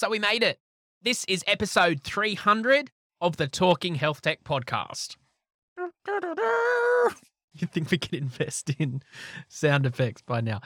So we made it. This is episode 300 of the Talking Health Tech podcast. You think we can invest in sound effects by now?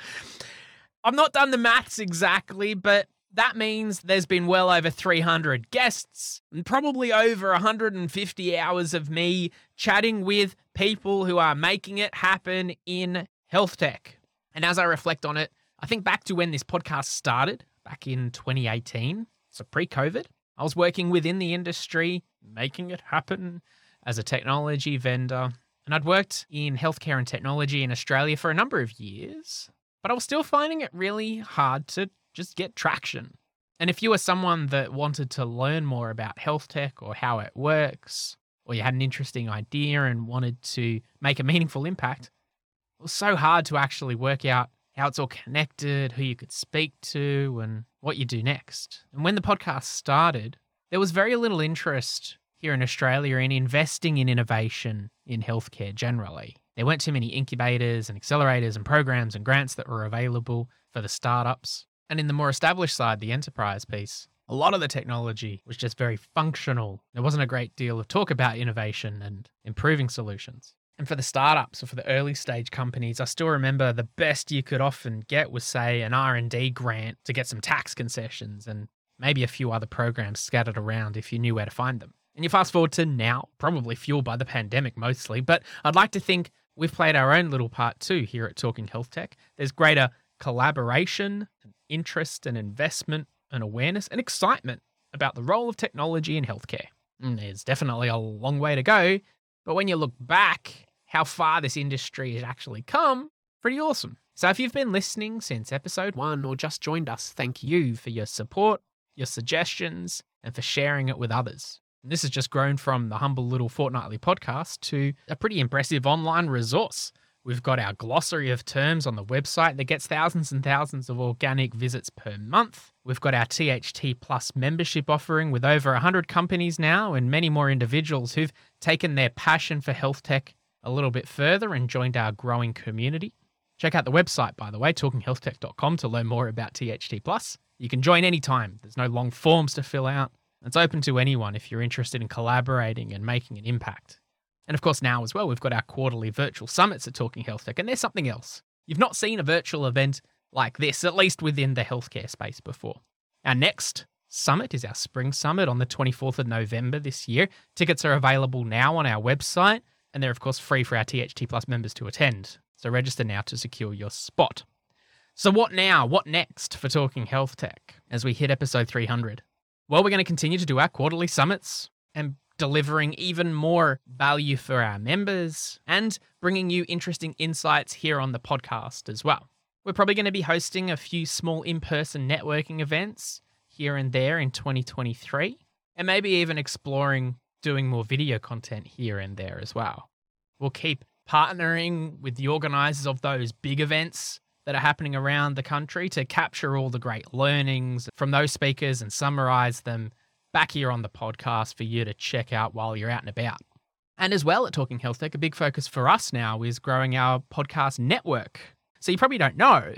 I've not done the maths exactly, but that means there's been well over 300 guests and probably over 150 hours of me chatting with people who are making it happen in health tech. And as I reflect on it, I think back to when this podcast started back in 2018, so pre COVID. I was working within the industry, making it happen as a technology vendor. And I'd worked in healthcare and technology in Australia for a number of years, but I was still finding it really hard to just get traction. And if you were someone that wanted to learn more about health tech or how it works, or you had an interesting idea and wanted to make a meaningful impact, it was so hard to actually work out how it's all connected, who you could speak to, and what you do next. And when the podcast started, there was very little interest here in Australia in investing in innovation in healthcare generally. There weren't too many incubators and accelerators and programs and grants that were available for the startups. And in the more established side, the enterprise piece, a lot of the technology was just very functional. There wasn't a great deal of talk about innovation and improving solutions. And for the startups or for the early stage companies, I still remember the best you could often get was say an R&D grant to get some tax concessions and maybe a few other programs scattered around if you knew where to find them. And you fast forward to now, probably fueled by the pandemic mostly, but I'd like to think we've played our own little part too here at Talking Health Tech. There's greater collaboration, interest and investment and awareness and excitement about the role of technology in healthcare. And there's definitely a long way to go, but when you look back, how far this industry has actually come, pretty awesome. So if you've been listening since episode one or just joined us, thank you for your support, your suggestions, and for sharing it with others. And this has just grown from the humble little fortnightly podcast to a pretty impressive online resource. We've got our glossary of terms on the website that gets thousands and thousands of organic visits per month. We've got our THT Plus membership offering with over 100 companies now and many more individuals who've taken their passion for health tech a little bit further and joined our growing community. Check out the website, by the way, talkinghealthtech.com to learn more about THT Plus. You can join anytime. There's no long forms to fill out. It's open to anyone if you're interested in collaborating and making an impact. And of course, now as well, we've got our quarterly virtual summits at Talking Health Tech, and there's something else. You've not seen a virtual event like this, at least within the healthcare space before. Our next summit is our spring summit on the 24th of November this year. Tickets are available now on our website, and they're, of course, free for our THT Plus members to attend. So register now to secure your spot. So, what now? What next for Talking Health Tech as we hit episode 300? Well, we're going to continue to do our quarterly summits and delivering even more value for our members and bringing you interesting insights here on the podcast as well. We're probably going to be hosting a few small in person networking events here and there in 2023, and maybe even exploring doing more video content here and there as well. We'll keep partnering with the organizers of those big events that are happening around the country to capture all the great learnings from those speakers and summarize them back here on the podcast for you to check out while you're out and about. And as well at Talking Health Tech, a big focus for us now is growing our podcast network. So you probably don't know,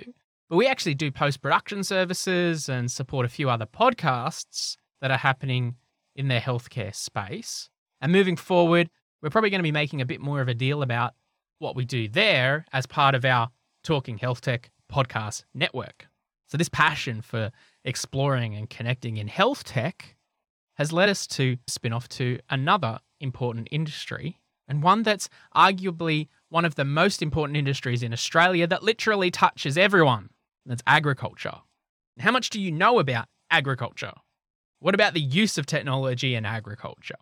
but we actually do post production services and support a few other podcasts that are happening in their healthcare space. And moving forward, we're probably going to be making a bit more of a deal about what we do there as part of our Talking Health Tech podcast network. So, this passion for exploring and connecting in health tech has led us to spin off to another important industry, and one that's arguably one of the most important industries in Australia that literally touches everyone. That's agriculture. How much do you know about agriculture? What about the use of technology in agriculture?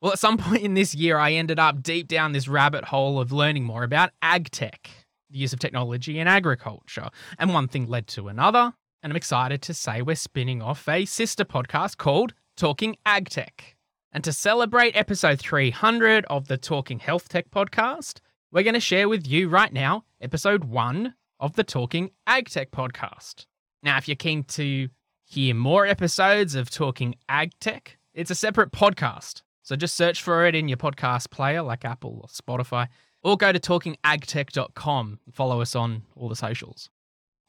Well, at some point in this year, I ended up deep down this rabbit hole of learning more about ag tech the use of technology in agriculture. And one thing led to another, and I'm excited to say we're spinning off a sister podcast called Talking Ag Tech. And to celebrate episode 300 of the Talking Health Tech podcast, we're going to share with you right now episode one of the Talking Ag Tech podcast. Now, if you're keen to hear more episodes of Talking Ag Tech, it's a separate podcast. So just search for it in your podcast player like Apple or Spotify or go to talkingagtech.com and follow us on all the socials.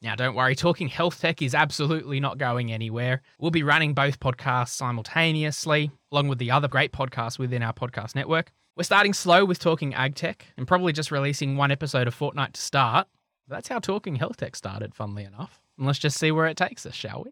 Now, don't worry, Talking Health Tech is absolutely not going anywhere. We'll be running both podcasts simultaneously, along with the other great podcasts within our podcast network. We're starting slow with Talking Ag Tech and probably just releasing one episode a fortnight to start. That's how Talking Health Tech started, funnily enough. And let's just see where it takes us, shall we?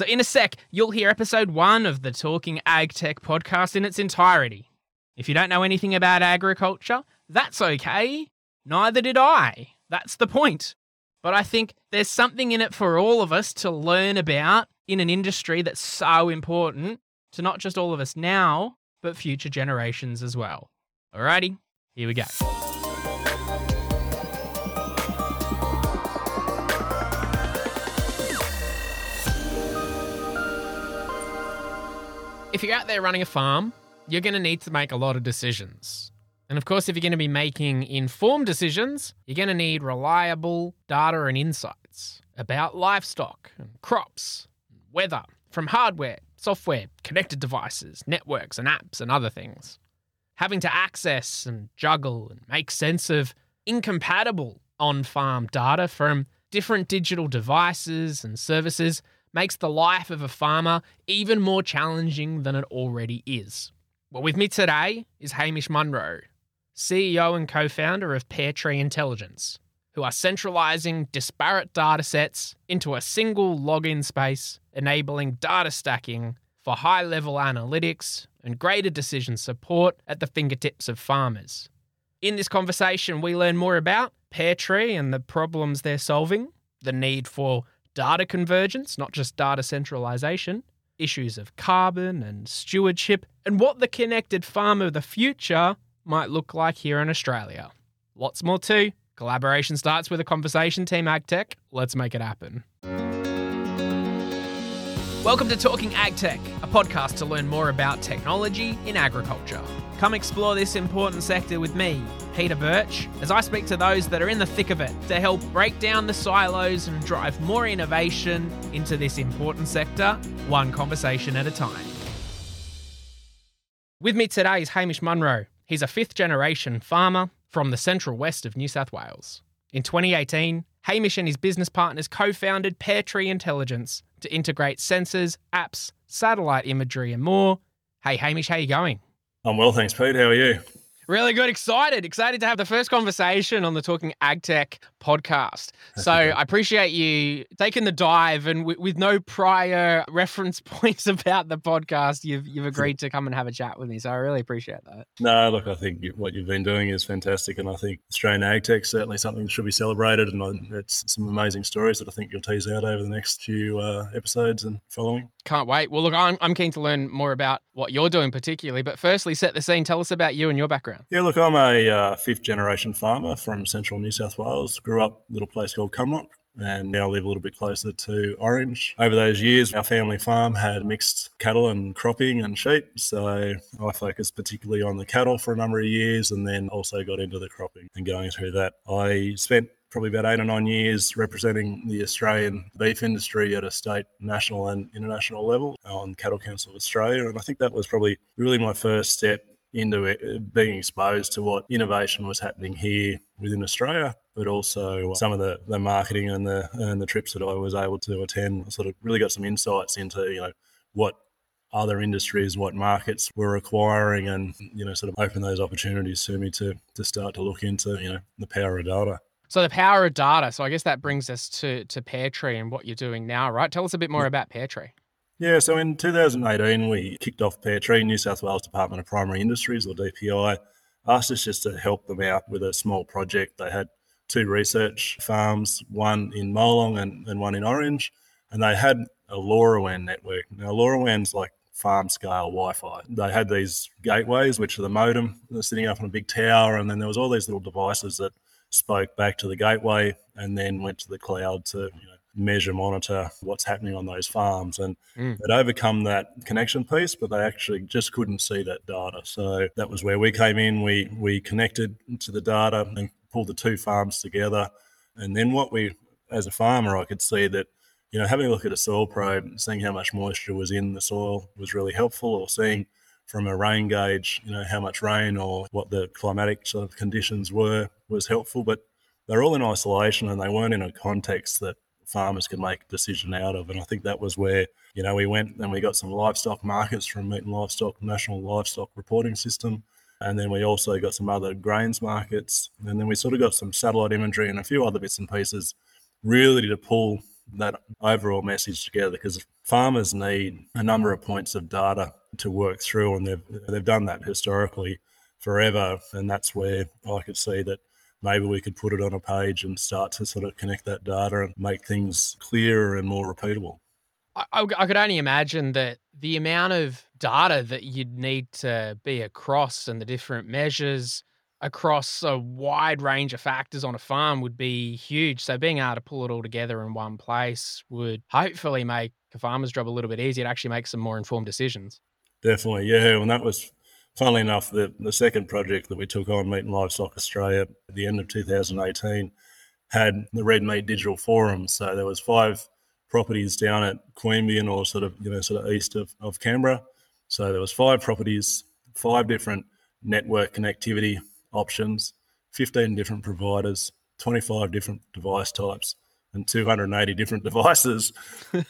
So, in a sec, you'll hear episode one of the Talking Ag Tech podcast in its entirety. If you don't know anything about agriculture, that's okay. Neither did I. That's the point. But I think there's something in it for all of us to learn about in an industry that's so important to not just all of us now, but future generations as well. Alrighty, here we go. If you're out there running a farm, you're going to need to make a lot of decisions. And of course, if you're going to be making informed decisions, you're going to need reliable data and insights about livestock and crops, weather, from hardware, software, connected devices, networks, and apps, and other things. Having to access and juggle and make sense of incompatible on farm data from different digital devices and services makes the life of a farmer even more challenging than it already is. Well, with me today is Hamish Munro, CEO and co founder of Pairtree Intelligence, who are centralizing disparate data sets into a single login space, enabling data stacking for high level analytics and greater decision support at the fingertips of farmers. In this conversation, we learn more about Pairtree and the problems they're solving, the need for data convergence, not just data centralization, issues of carbon and stewardship, and what the connected farm of the future might look like here in Australia. Lots more too. Collaboration starts with a conversation, Team AgTech. Let's make it happen. Welcome to Talking AgTech, a podcast to learn more about technology in agriculture. Come explore this important sector with me, Peter Birch, as I speak to those that are in the thick of it to help break down the silos and drive more innovation into this important sector, one conversation at a time. With me today is Hamish Munro. He's a fifth generation farmer from the central west of New South Wales. In 2018, Hamish and his business partners co founded Pairtree Intelligence to integrate sensors, apps, satellite imagery, and more. Hey, Hamish, how you going? I'm well, thanks, Pete. How are you? Really good. Excited. Excited to have the first conversation on the Talking AgTech podcast. So I appreciate you taking the dive and w- with no prior reference points about the podcast, you've you've agreed to come and have a chat with me. So I really appreciate that. No, look, I think what you've been doing is fantastic, and I think Australian AgTech is certainly something that should be celebrated, and it's some amazing stories that I think you'll tease out over the next few uh, episodes and following. Can't wait. Well, look, I'm, I'm keen to learn more about what you're doing particularly, but firstly, set the scene. Tell us about you and your background. Yeah, look, I'm a uh, fifth generation farmer from central New South Wales. Grew up a little place called Cumnock and now live a little bit closer to Orange. Over those years, our family farm had mixed cattle and cropping and sheep. So I focused particularly on the cattle for a number of years and then also got into the cropping and going through that. I spent probably about eight or nine years representing the Australian beef industry at a state, national, and international level on Cattle Council of Australia. And I think that was probably really my first step into it, uh, being exposed to what innovation was happening here within Australia, but also some of the, the marketing and the and the trips that I was able to attend. Sort of really got some insights into you know what other industries, what markets were acquiring, and you know sort of open those opportunities to me to to start to look into you know the power of data. So the power of data. So I guess that brings us to to Pairtree and what you're doing now, right? Tell us a bit more about Pairtree. Yeah, so in 2018, we kicked off Pairtree, New South Wales Department of Primary Industries, or DPI, asked us just to help them out with a small project. They had two research farms, one in Molong and, and one in Orange, and they had a LoRaWAN network. Now, LoRaWAN's like farm scale Wi-Fi. They had these gateways, which are the modem, sitting up on a big tower, and then there was all these little devices that spoke back to the gateway and then went to the cloud to you know, measure, monitor what's happening on those farms. And mm. they'd overcome that connection piece, but they actually just couldn't see that data. So that was where we came in. We we connected to the data and pulled the two farms together. And then what we, as a farmer, I could see that, you know, having a look at a soil probe, seeing how much moisture was in the soil was really helpful, or seeing from a rain gauge, you know, how much rain or what the climatic sort of conditions were was helpful. But they're all in isolation and they weren't in a context that farmers can make a decision out of. And I think that was where, you know, we went and we got some livestock markets from Meat and Livestock National Livestock Reporting System. And then we also got some other grains markets. And then we sort of got some satellite imagery and a few other bits and pieces really to pull that overall message together because farmers need a number of points of data to work through and they've they've done that historically forever and that's where I could see that maybe we could put it on a page and start to sort of connect that data and make things clearer and more repeatable. I, I could only imagine that the amount of data that you'd need to be across and the different measures across a wide range of factors on a farm would be huge. So being able to pull it all together in one place would hopefully make a farmer's job a little bit easier to actually make some more informed decisions. Definitely, yeah. And that was, funnily enough, the, the second project that we took on, Meat and Livestock Australia, at the end of 2018, had the Red Meat Digital Forum. So there was five properties down at Queanbeyan or sort of, you know, sort of east of, of Canberra. So there was five properties, five different network connectivity options, 15 different providers, 25 different device types, and 280 different devices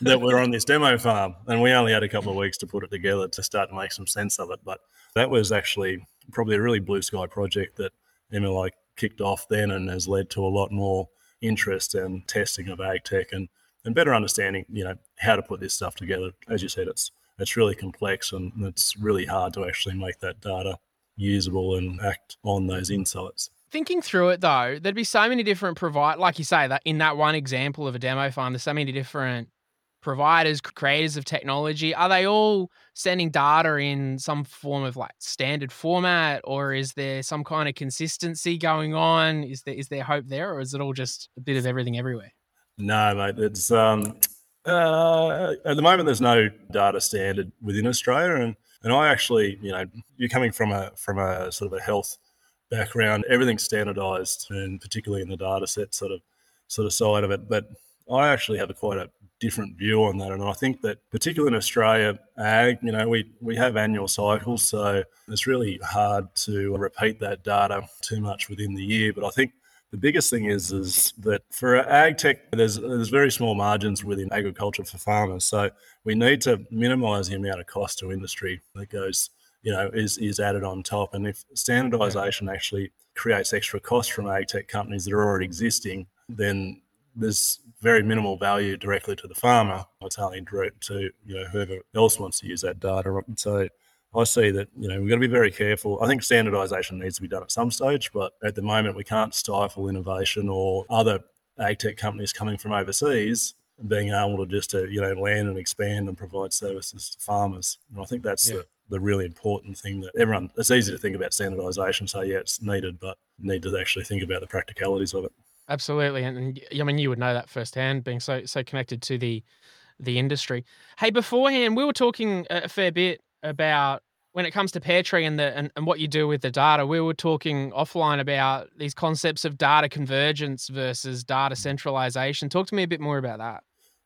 that were on this demo farm. And we only had a couple of weeks to put it together to start to make some sense of it. But that was actually probably a really blue sky project that MLA kicked off then and has led to a lot more interest and testing of ag tech and, and better understanding, you know, how to put this stuff together. As you said, it's it's really complex and it's really hard to actually make that data usable and act on those insights. Thinking through it though, there'd be so many different provide like you say that in that one example of a demo farm, there's so many different providers, creators of technology. Are they all sending data in some form of like standard format, or is there some kind of consistency going on? Is there is there hope there, or is it all just a bit of everything everywhere? No, mate. It's um, uh, at the moment there's no data standard within Australia, and and I actually, you know, you're coming from a from a sort of a health background, everything's standardized, and particularly in the data set sort of sort of side of it. But I actually have a quite a different view on that, and I think that particularly in Australia, ag, you know, we we have annual cycles, so it's really hard to repeat that data too much within the year. But I think the biggest thing is is that for ag tech, there's there's very small margins within agriculture for farmers. So we need to minimise the amount of cost to industry that goes, you know, is is added on top. And if standardisation actually creates extra cost from ag tech companies that are already existing, then there's very minimal value directly to the farmer. It's only direct to you know whoever else wants to use that data. So I see that you know we've got to be very careful. I think standardisation needs to be done at some stage, but at the moment we can't stifle innovation or other ag tech companies coming from overseas being able to just to you know land and expand and provide services to farmers. And I think that's yeah. the, the really important thing that everyone. It's easy to think about standardisation, so yeah, it's needed, but need to actually think about the practicalities of it. Absolutely, and, and I mean you would know that firsthand, being so so connected to the the industry. Hey, beforehand we were talking a fair bit about when it comes to Pairtree and the and, and what you do with the data, we were talking offline about these concepts of data convergence versus data centralization. Talk to me a bit more about that.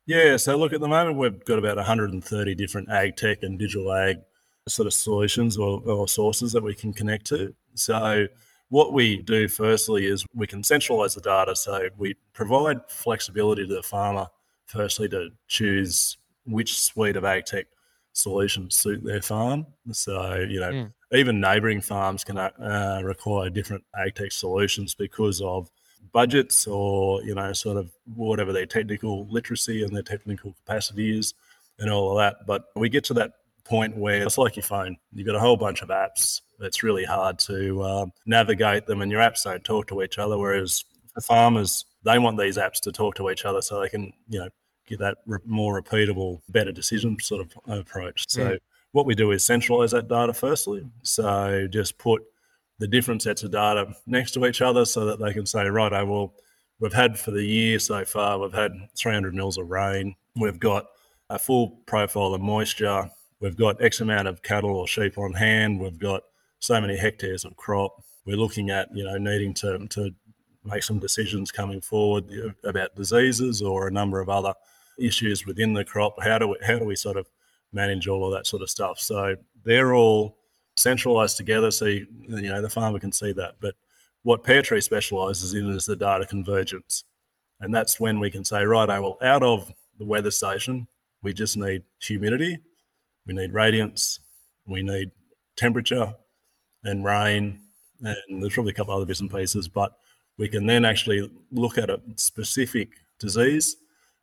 Yeah, so look, at the moment we've got about 130 different ag tech and digital ag sort of solutions or, or sources that we can connect to. So what we do firstly is we can centralize the data. So we provide flexibility to the farmer, firstly, to choose which suite of ag tech solutions suit their farm. So, you know, mm. even neighboring farms can uh, require different ag tech solutions because of budgets or, you know, sort of whatever their technical literacy and their technical capacity is and all of that. But we get to that point where it's like your phone. You've got a whole bunch of apps. It's really hard to um, navigate them and your apps don't talk to each other. Whereas for farmers, they want these apps to talk to each other so they can, you know, get that re- more repeatable, better decision sort of approach. So mm. what we do is centralize that data firstly. So just put the different sets of data next to each other so that they can say, right, oh, well, we've had for the year so far, we've had 300 mils of rain. We've got a full profile of moisture. We've got X amount of cattle or sheep on hand. We've got so many hectares of crop. We're looking at, you know, needing to, to make some decisions coming forward about diseases or a number of other issues within the crop. How do we, how do we sort of manage all of that sort of stuff? So they're all centralized together, so you, you know the farmer can see that. But what Pairtree specialises in is the data convergence. And that's when we can say, right, well, out of the weather station, we just need humidity, we need radiance, we need temperature and rain, and there's probably a couple other bits and pieces, but we can then actually look at a specific disease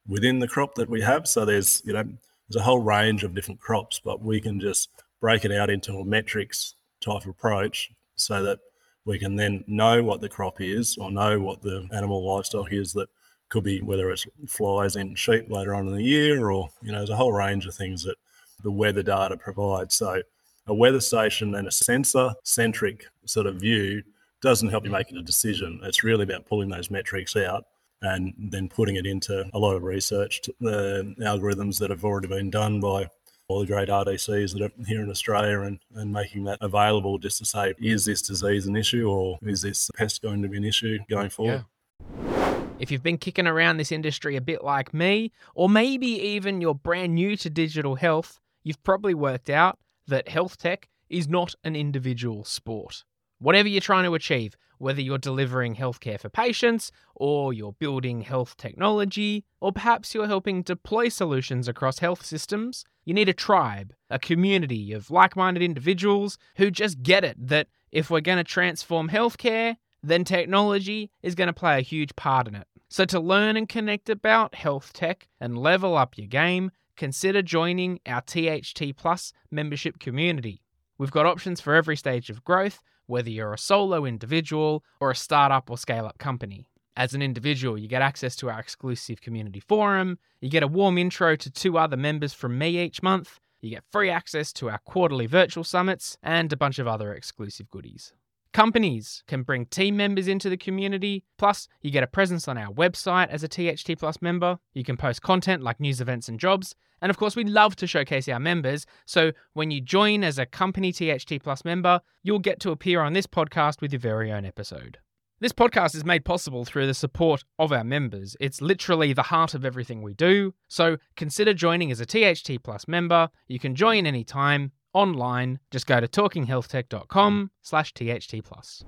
within the crop that we have. So there's, you know, there's a whole range of different crops, but we can just break it out into a metrics type approach so that we can then know what the crop is or know what the animal livestock is that could be whether it's flies in sheep later on in the year or you know there's a whole range of things that the weather data provides so a weather station and a sensor centric sort of view doesn't help you making a decision it's really about pulling those metrics out and then putting it into a lot of research the uh, algorithms that have already been done by all the great RDCs that are here in Australia and, and making that available just to say, is this disease an issue or is this pest going to be an issue going forward? Yeah. If you've been kicking around this industry a bit like me, or maybe even you're brand new to digital health, you've probably worked out that health tech is not an individual sport. Whatever you're trying to achieve, whether you're delivering healthcare for patients, or you're building health technology, or perhaps you're helping deploy solutions across health systems, you need a tribe, a community of like minded individuals who just get it that if we're going to transform healthcare, then technology is going to play a huge part in it. So, to learn and connect about health tech and level up your game, consider joining our THT Plus membership community. We've got options for every stage of growth whether you're a solo individual or a startup or scale up company. As an individual, you get access to our exclusive community forum, you get a warm intro to two other members from me each month, you get free access to our quarterly virtual summits, and a bunch of other exclusive goodies. Companies can bring team members into the community, plus, you get a presence on our website as a THT Plus member. You can post content like news events and jobs, and of course, we love to showcase our members. So when you join as a company THT Plus member, you'll get to appear on this podcast with your very own episode. This podcast is made possible through the support of our members. It's literally the heart of everything we do. So consider joining as a THT Plus member. You can join anytime online. Just go to talkinghealthtech.com slash THT Plus.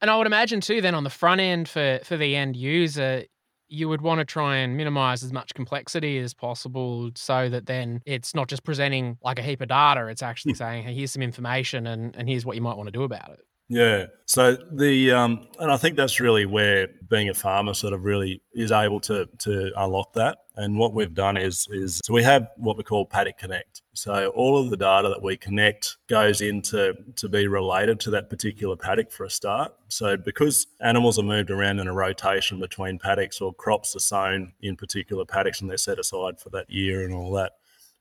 And I would imagine too, then on the front end for, for the end user, you would want to try and minimize as much complexity as possible so that then it's not just presenting like a heap of data, it's actually hmm. saying, hey, here's some information and, and here's what you might want to do about it. Yeah. So the um, and I think that's really where being a farmer sort of really is able to to unlock that. And what we've done is is so we have what we call Paddock Connect. So all of the data that we connect goes into to be related to that particular paddock for a start. So because animals are moved around in a rotation between paddocks or crops are sown in particular paddocks and they're set aside for that year and all that,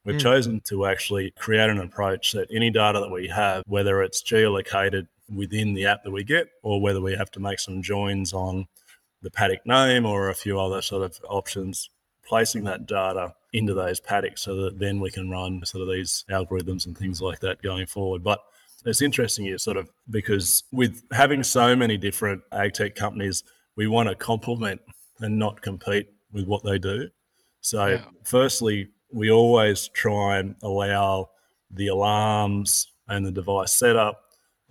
We've mm. chosen to actually create an approach that any data that we have, whether it's geolocated within the app that we get, or whether we have to make some joins on the paddock name or a few other sort of options, placing that data into those paddocks so that then we can run sort of these algorithms and things like that going forward. But it's interesting you sort of because with having so many different ag tech companies, we want to complement and not compete with what they do. So, yeah. firstly, we always try and allow the alarms and the device setup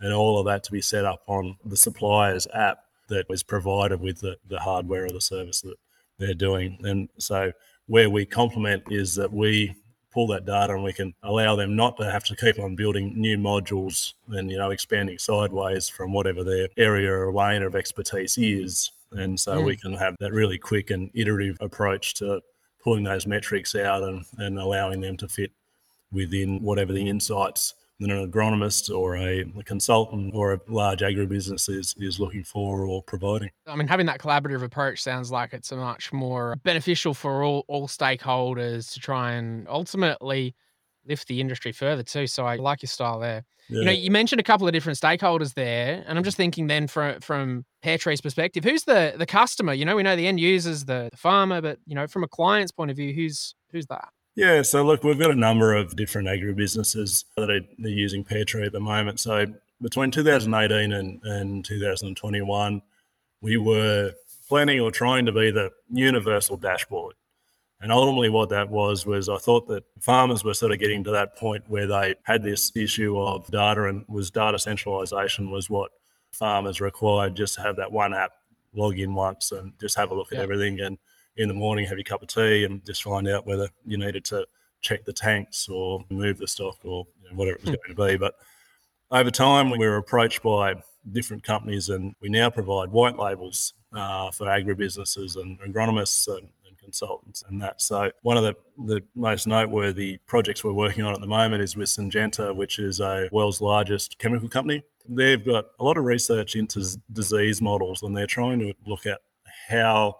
and all of that to be set up on the supplier's app that was provided with the, the hardware or the service that they're doing. And so where we complement is that we pull that data and we can allow them not to have to keep on building new modules and you know expanding sideways from whatever their area or lane of expertise is and so mm. we can have that really quick and iterative approach to pulling those metrics out and, and allowing them to fit within whatever the insights that an agronomist or a, a, consultant or a large agribusiness is, is looking for or providing. I mean, having that collaborative approach sounds like it's a much more beneficial for all, all stakeholders to try and ultimately lift the industry further too. So I like your style there. Yeah. You know, you mentioned a couple of different stakeholders there, and I'm just thinking then from from Pairtree's perspective, who's the the customer? You know, we know the end users, the, the farmer, but you know, from a client's point of view, who's who's that? Yeah, so look, we've got a number of different agribusinesses that are, using Pairtree at the moment. So between 2018 and, and 2021, we were planning or trying to be the universal dashboard. And ultimately, what that was was I thought that farmers were sort of getting to that point where they had this issue of data and was data centralization was what farmers required just to have that one app log in once and just have a look at everything. And in the morning, have your cup of tea and just find out whether you needed to check the tanks or move the stock or you know, whatever it was Hmm. going to be. But over time, we were approached by different companies, and we now provide white labels uh, for agribusinesses and agronomists and, and consultants and that. So one of the, the most noteworthy projects we're working on at the moment is with Syngenta, which is a world's largest chemical company. They've got a lot of research into disease models, and they're trying to look at how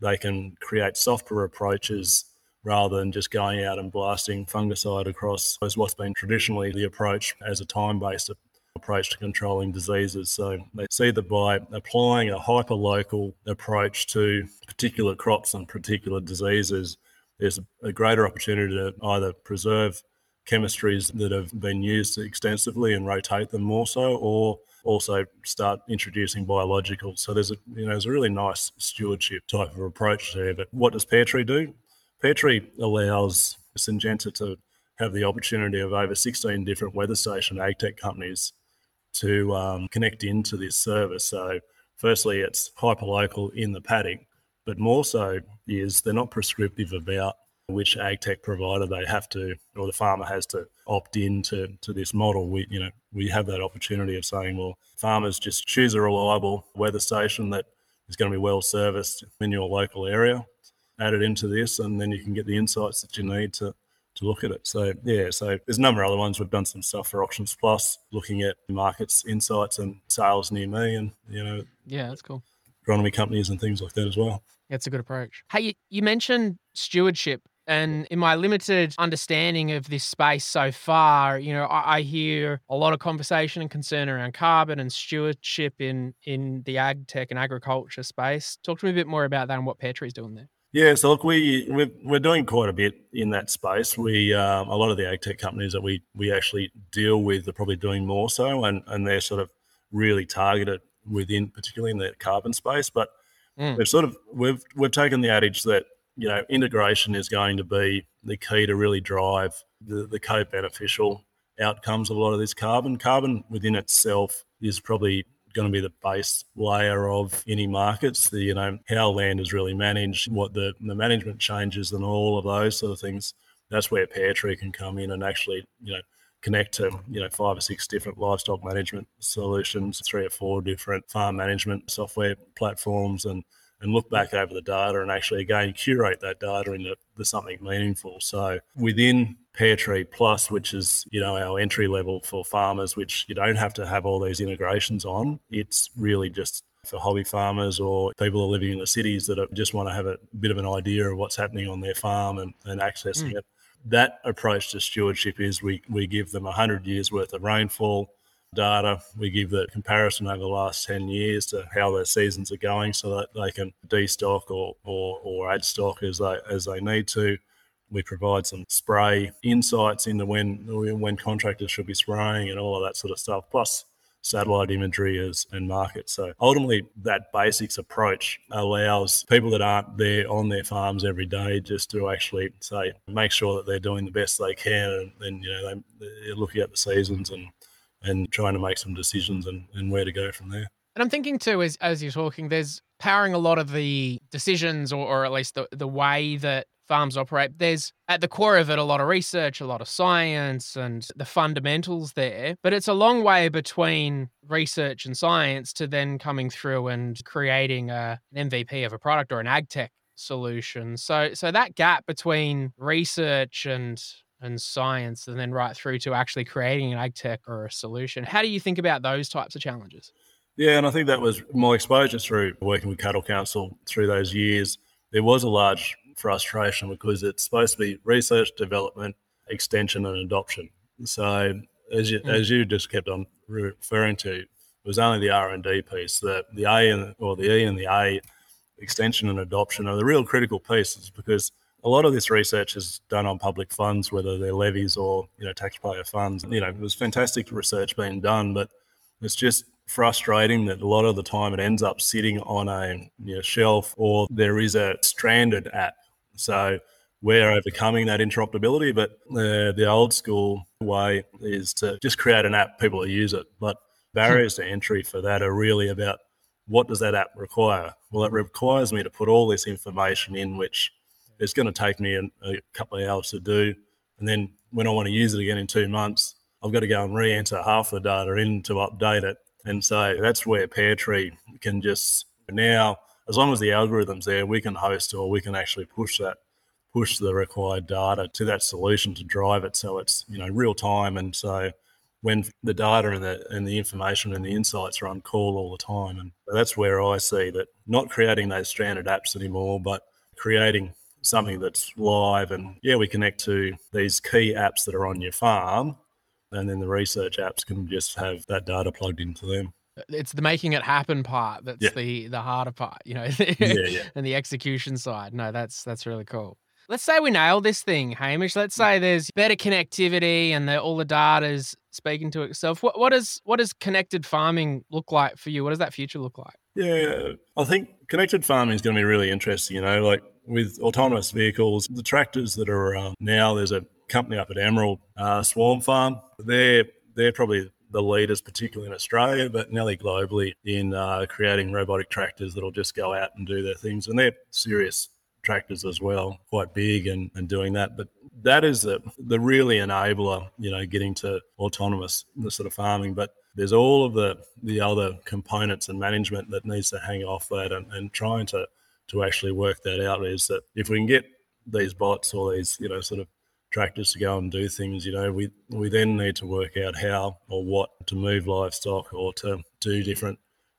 they can create software approaches rather than just going out and blasting fungicide across as what's been traditionally the approach as a time-based approach to controlling diseases. So they see that by applying a hyper-local approach to particular crops and particular diseases, there's a greater opportunity to either preserve chemistries that have been used extensively and rotate them more so, or also start introducing biologicals. So there's a you know there's a really nice stewardship type of approach there. But what does Pairtree do? Pairtree allows Syngenta to have the opportunity of over 16 different weather station ag tech companies to um, connect into this service. So, firstly, it's hyperlocal in the paddock, but more so is they're not prescriptive about which ag tech provider they have to or the farmer has to opt in to, to this model. We you know we have that opportunity of saying, well, farmers just choose a reliable weather station that is going to be well serviced in your local area, add it into this, and then you can get the insights that you need to to look at it. So yeah, so there's a number of other ones. We've done some stuff for Auctions Plus, looking at markets, insights, and sales near me, and you know, Yeah, that's cool. agronomy companies and things like that as well. That's a good approach. Hey, you, you mentioned stewardship. And in my limited understanding of this space so far, you know, I, I hear a lot of conversation and concern around carbon and stewardship in in the ag tech and agriculture space. Talk to me a bit more about that and what Pairtree's doing there. Yeah, so look, we we're, we're doing quite a bit in that space. We um, a lot of the ag tech companies that we we actually deal with are probably doing more so, and and they're sort of really targeted within, particularly in the carbon space. But Mm. we've sort of we've we've taken the adage that you know integration is going to be the key to really drive the the co-beneficial outcomes of a lot of this carbon. Carbon within itself is probably going to be the base layer of any markets. The you know how land is really managed, what the the management changes, and all of those sort of things. That's where Pairtree can come in and actually you know connect to you know five or six different livestock management solutions, three or four different farm management software platforms, and and look back over the data and actually again curate that data into something meaningful. So within Pairtree Plus, which is you know our entry level for farmers, which you don't have to have all these integrations on. It's really just for hobby farmers or people who are living in the cities that are, just want to have a bit of an idea of what's happening on their farm and, and accessing Mm. it. That approach to stewardship is we, we give them 100 years worth of rainfall data. We give the comparison over the last 10 years to how their seasons are going so that they can destock or, or, or add stock as they, as they need to. We provide some spray insights into when when contractors should be spraying and all of that sort of stuff, plus satellite imagery as and markets. So ultimately, that basics approach allows people that aren't there on their farms every day just to actually say make sure that they're doing the best they can, and then you know they, they're looking at the seasons and and trying to make some decisions and, and where to go from there. And I'm thinking too, as as you're talking, there's powering a lot of the decisions, or, or at least the the way that farms operate. There's at the core of it a lot of research, a lot of science, and the fundamentals there. But it's a long way between research and science to then coming through and creating a, an MVP of a product or an ag tech solution. So so that gap between research and and science and then right through to actually creating an ag tech or a solution. How do you think about those types of challenges? Yeah, and I think that was my exposure through working with Cattle Council through those years. There was a large frustration because it's supposed to be research, development, extension, and adoption. So as you, Mm. as you just kept on referring to, it was only the R and D piece. that the A and or the E and the A, extension and adoption are the real critical pieces because a lot of this research is done on public funds, whether they're levies or you know taxpayer funds. You know, it was fantastic research being done, but it's just frustrating that a lot of the time it ends up sitting on a you know, shelf or there is a stranded app. So we're overcoming that interoperability, but the, the old school way is to just create an app, people will use it. But barriers to entry for that are really about what does that app require? Well, it requires me to put all this information in, which is going to take me a, a couple of hours to do. And then when I want to use it again in two months, I've got to go and re-enter half the data in to update it. And so that's where Pairtree can just now, as long as the algorithm's there, we can host or we can actually push that, push the required data to that solution to drive it. So it's, you know, real time. And so when the data and the and the information and the insights are on call all the time. And that's where I see that not creating those stranded apps anymore, but creating something that's live and yeah, we connect to these key apps that are on your farm and then the research apps can just have that data plugged into them. It's the making it happen part that's yeah. the the harder part, you know, yeah, yeah. and the execution side. No, that's that's really cool. Let's say we nail this thing, Hamish. Let's say there's better connectivity and the, all the data is speaking to itself. What, what does what does connected farming look like for you? What does that future look like? Yeah, I think connected farming is going to be really interesting. You know, like with autonomous vehicles, the tractors that are around now. There's a company up at Emerald uh, Swarm Farm. They're they're probably the leaders, particularly in Australia, but nearly globally, in uh, creating robotic tractors that'll just go out and do their things. And they're serious tractors as well, quite big and, and doing that. But that is the, the really enabler, you know, getting to autonomous the sort of farming. But there's all of the the other components and management that needs to hang off that and, and trying to to actually work that out is that if we can get these bots or these, you know, sort of tractors to go and do things, you know, we we then need to work out how or what to move livestock or to do different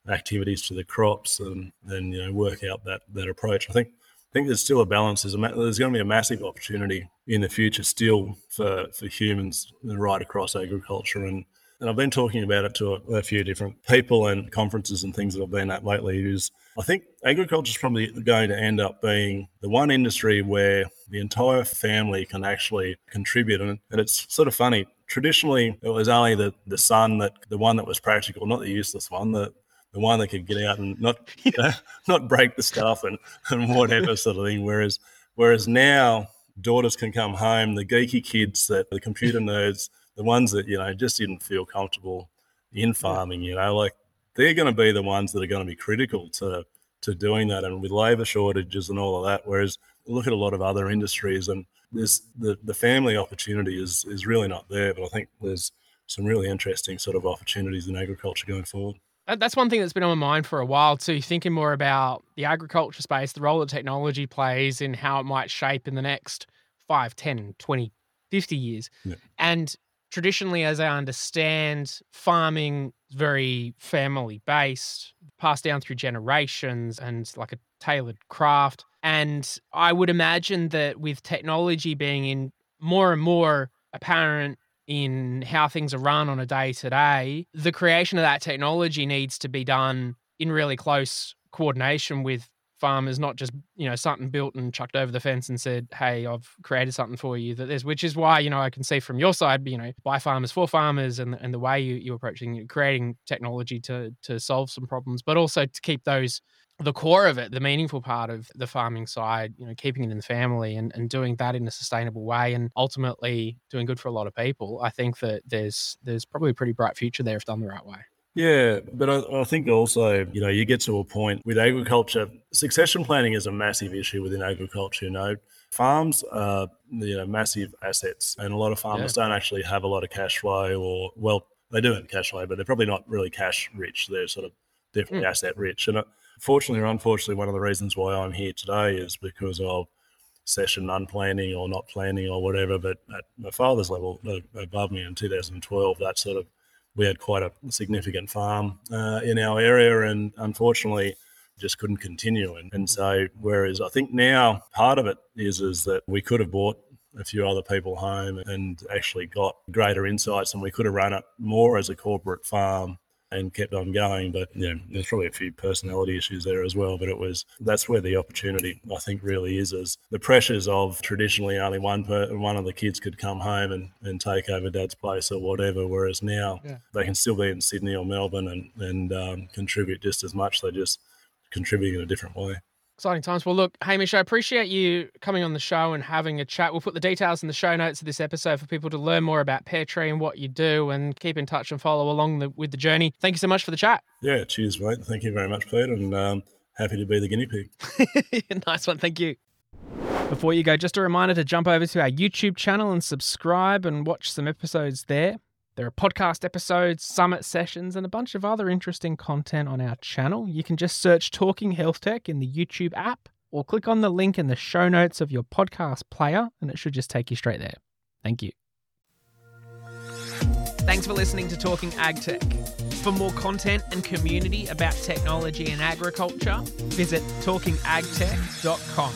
activities to the crops and then you know work out that that approach. I think think there's still a balance. There's, a, there's going to be a massive opportunity in the future still for, for humans right across agriculture. And, and I've been talking about it to a, a, few different people and conferences and things that I've been at lately. Is I think agriculture is probably going to end up being the one industry where the entire family can actually contribute. And, and it's sort of funny. Traditionally, it was only the, the son that the one that was practical, not the useless one. The the one that could get out and not you know, not break the stuff and, and whatever sort of thing. Whereas whereas now daughters can come home, the geeky kids that the computer nerds, the ones that, you know, just didn't feel comfortable in farming, you know, like they're going to be the ones that are going to be critical to to doing that and with labor shortages and all of that. Whereas look at a lot of other industries and there's the, the family opportunity is is really not there. But I think there's some really interesting sort of opportunities in agriculture going forward. That's one thing that's been on my mind for a while too, thinking more about the agriculture space, the role that technology plays in how it might shape in the next 5, 10, 20, 50 years. Yeah. And traditionally, as I understand, farming is very family based, passed down through generations and like a tailored craft. And I would imagine that with technology being in more and more apparent in how things are run on a day to day, the creation of that technology needs to be done in really close coordination with farmers, not just, you know, something built and chucked over the fence and said, Hey, I've created something for you that there's which is why, you know, I can see from your side, you know, by farmers for farmers and and the way you, you're approaching creating technology to to solve some problems, but also to keep those the core of it, the meaningful part of the farming side, you know, keeping it in the family and, and doing that in a sustainable way and ultimately doing good for a lot of people, I think that there's there's probably a pretty bright future there if done the right way. Yeah, but I, I, think also, you know, you get to a point with agriculture, succession planning is a massive issue within agriculture. You know, farms are, you know, massive assets, and a lot of farmers yeah. don't actually have a lot of cash flow, or, well, they do have cash flow, but they're probably not really cash rich. They're sort of definitely mm. asset rich. And fortunately or unfortunately, one of the reasons why I'm here today is because of session unplanning or not planning or whatever. But at my father's level, uh, above me in 2012, that sort of we had quite a significant farm uh, in our area, and unfortunately, just couldn't continue. And, and so, whereas I think now part of it is is that we could have bought a few other people home and actually got greater insights, and we could have run it more as a corporate farm and kept on going. But yeah, there's probably a few personality issues there as well. But it was that's where the opportunity I think really is is the pressures of traditionally only one per, one of the kids could come home and, and take over dad's place or whatever. Whereas now yeah. they can still be in Sydney or Melbourne and and um, contribute just as much. They just contributing in a different way. Exciting times. Well, look, Hamish, I appreciate you coming on the show and having a chat. We'll put the details in the show notes of this episode for people to learn more about Pairtree and what you do and keep in touch and follow along the, with the journey. Thank you so much for the chat. Yeah, cheers, mate. Thank you very much, Pete, and um, happy to be the guinea pig. nice one. Thank you. Before you go, just a reminder to jump over to our YouTube channel and subscribe and watch some episodes there. There are podcast episodes, summit sessions, and a bunch of other interesting content on our channel. You can just search Talking Health Tech in the YouTube app or click on the link in the show notes of your podcast player, and it should just take you straight there. Thank you. Thanks for listening to Talking Ag Tech. For more content and community about technology and agriculture, visit talkingagtech.com.